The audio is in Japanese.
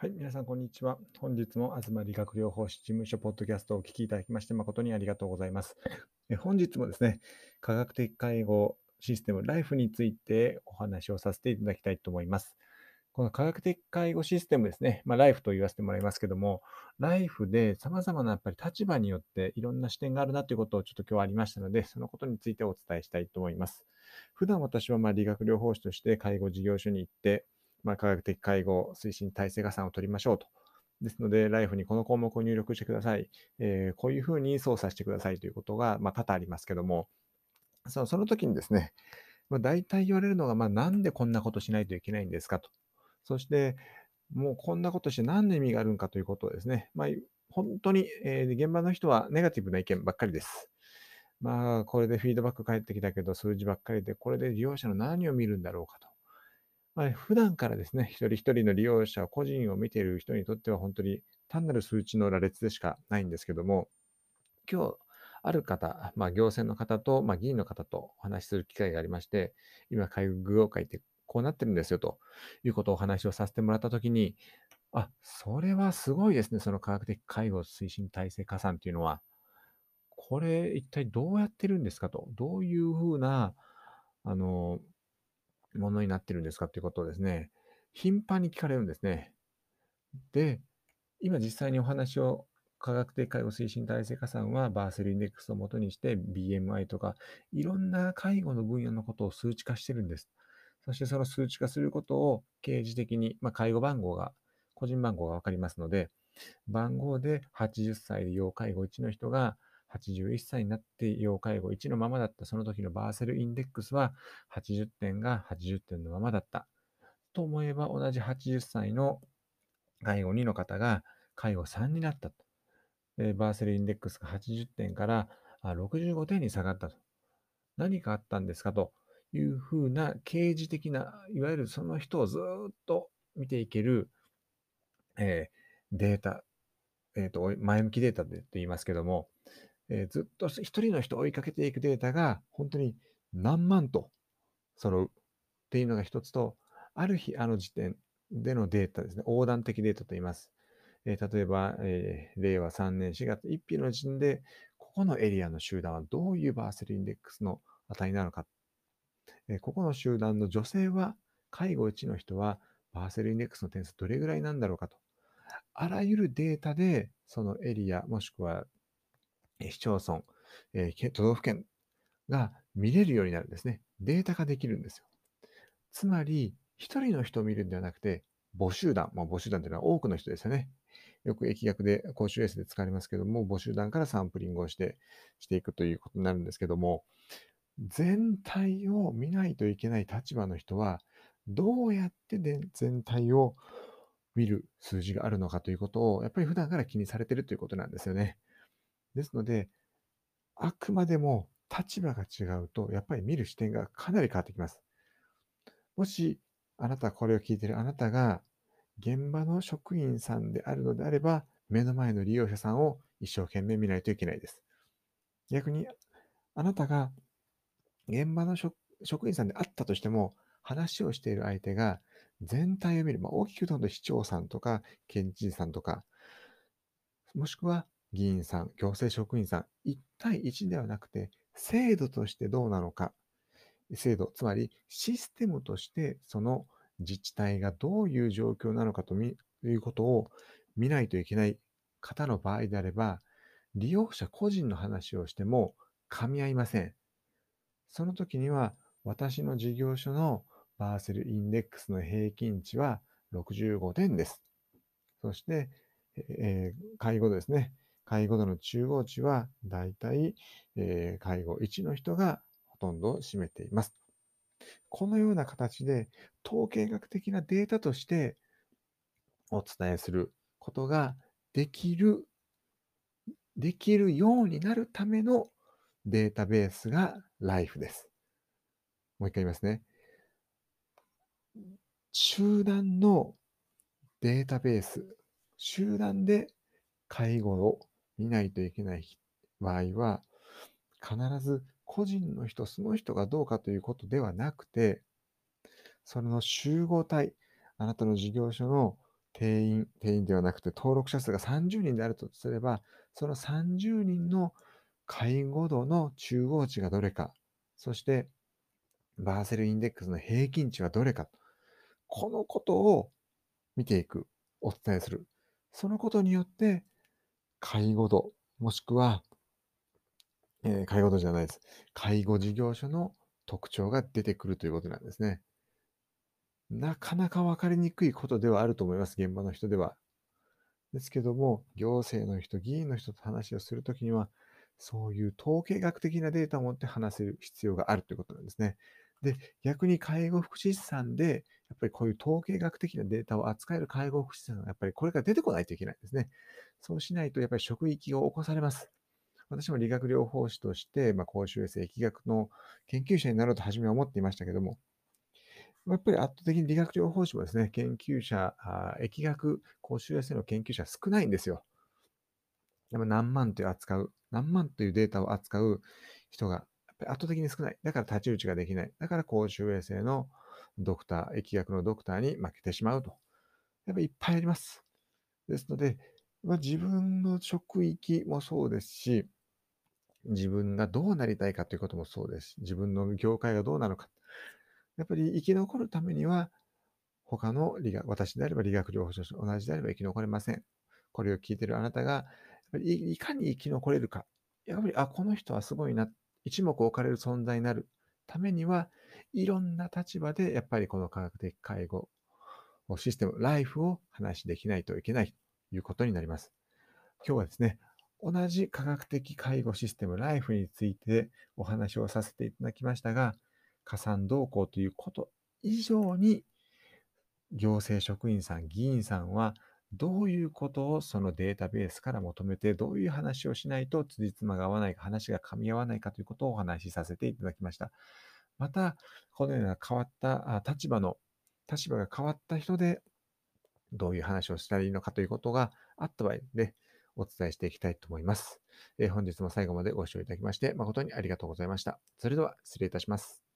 はい、皆さん、こんにちは。本日も東理学療法士事務所ポッドキャストをお聞きいただきまして誠にありがとうございます。え本日もですね、科学的介護システム LIFE についてお話をさせていただきたいと思います。この科学的介護システムですね、まあ、LIFE と言わせてもらいますけども、LIFE で様々なやっぱり立場によっていろんな視点があるなということをちょっと今日はありましたので、そのことについてお伝えしたいと思います。普段私はま理学療法士として介護事業所に行って、まあ、科学的介護推進体制加算を取りましょうと。ですので、ライフにこの項目を入力してください。えー、こういうふうに操作してくださいということが、まあ、多々ありますけども、そのその時にですね、まあ、大体言われるのが、まあ、なんでこんなことしないといけないんですかと。そして、もうこんなことして何の意味があるのかということをですね、まあ、本当に、えー、現場の人はネガティブな意見ばっかりです。まあ、これでフィードバック返ってきたけど、数字ばっかりで、これで利用者の何を見るんだろうかと。まあ、普段からですね、一人一人の利用者、個人を見ている人にとっては本当に単なる数値の羅列でしかないんですけども、今日、ある方、まあ、行政の方と、まあ、議員の方とお話しする機会がありまして、今、介護業界ってこうなってるんですよということをお話をさせてもらったときに、あ、それはすごいですね、その科学的介護推進体制加算っていうのは。これ一体どうやってるんですかと。どういうふうな、あの、ものになってるんですかっていうことをですね、頻繁に聞かれるんですね。で、今実際にお話を科学的介護推進体制加算はバーセルインデックスをもとにして BMI とかいろんな介護の分野のことを数値化してるんです。そしてその数値化することを刑事的に、まあ、介護番号が、個人番号がわかりますので、番号で80歳で要介護1の人が81歳になって要介護1のままだったその時のバーセルインデックスは80点が80点のままだった。と思えば同じ80歳の介護2の方が介護3になったと。バーセルインデックスが80点から65点に下がったと。何かあったんですか？というふうな経時的な、いわゆるその人をずっと見ていける、えー、データ、え、ー、と、前向きデータでと言いますけども、えー、ずっと一人の人を追いかけていくデータが本当に何万と揃うっていうのが一つと、ある日、あの時点でのデータですね、横断的データと言います。えー、例えば、えー、令和3年4月1日の時点で、ここのエリアの集団はどういうバーセルインデックスの値なのか。えー、ここの集団の女性は、介護1の人は、バーセルインデックスの点数どれぐらいなんだろうかと。あらゆるデータで、そのエリア、もしくは市町村、えー、都道府県が見れるようになるんですね。データ化できるんですよ。つまり、一人の人を見るんではなくて、母集団、まあ、母集団というのは多くの人ですよね。よく疫学で公衆衛生で使われますけども、母集団からサンプリングをして、していくということになるんですけども、全体を見ないといけない立場の人は、どうやってで全体を見る数字があるのかということを、やっぱり普段から気にされているということなんですよね。ですので、あくまでも立場が違うと、やっぱり見る視点がかなり変わってきます。もし、あなた、これを聞いているあなたが、現場の職員さんであるのであれば、目の前の利用者さんを一生懸命見ないといけないです。逆に、あなたが現場の職員さんであったとしても、話をしている相手が全体を見る、まあ、大きく言うと市長さんとか県知事さんとか、もしくは議員さん、行政職員さん、1対1ではなくて、制度としてどうなのか、制度、つまりシステムとしてその自治体がどういう状況なのかということを見ないといけない方の場合であれば、利用者個人の話をしても噛み合いません。その時には、私の事業所のバーセルインデックスの平均値は65点です。そして、えー、介護ですね。介護度の中央値は、だいたい、介護1の人がほとんどを占めています。このような形で、統計学的なデータとしてお伝えすることができる、できるようになるためのデータベースが Life です。もう一回言いますね。集団のデータベース、集団で介護を見ないといけない場合は、必ず個人の人、その人がどうかということではなくて、その集合体、あなたの事業所の定員、定員ではなくて登録者数が30人であるとすれば、その30人の介護度の中央値がどれか、そしてバーセルインデックスの平均値はどれか、このことを見ていく、お伝えする。そのことによって、介護度、もしくは、えー、介護度じゃないです。介護事業所の特徴が出てくるということなんですね。なかなか分かりにくいことではあると思います、現場の人では。ですけども、行政の人、議員の人と話をするときには、そういう統計学的なデータを持って話せる必要があるということなんですね。で、逆に介護福祉士さんで、やっぱりこういう統計学的なデータを扱える介護福祉士さんがやっぱりこれから出てこないといけないんですね。そうしないと、やっぱり職域を起こされます。私も理学療法士として、まあ、公衆衛生疫学の研究者になろうと初めは思っていましたけども、やっぱり圧倒的に理学療法士もですね、研究者、疫学、公衆衛生の研究者少ないんですよ。でも何万という扱う、何万というデータを扱う人が圧倒的に少ない。だから太刀打ちができない。だから公衆衛生のドクター、疫学のドクターに負けてしまうと。やっぱりいっぱいあります。ですので、まあ、自分の職域もそうですし、自分がどうなりたいかということもそうです、自分の業界がどうなのか。やっぱり生き残るためには、他の理学、私であれば理学療法士と同じであれば生き残れません。これを聞いているあなたが、やっぱりいかに生き残れるか。やっぱり、あ、この人はすごいな。一目置かれる存在になるためには、いろんな立場でやっぱりこの科学的介護システム、ライフを話しできないといけないということになります。今日はですね、同じ科学的介護システム、ライフについてお話をさせていただきましたが、加算動向ということ以上に、行政職員さん、議員さんは、どういうことをそのデータベースから求めて、どういう話をしないと辻褄が合わないか、話が噛み合わないかということをお話しさせていただきました。また、このような変わった立場の、立場が変わった人で、どういう話をしたらいいのかということがあった場合で、お伝えしていきたいと思います。えー、本日も最後までご視聴いただきまして誠にありがとうございました。それでは失礼いたします。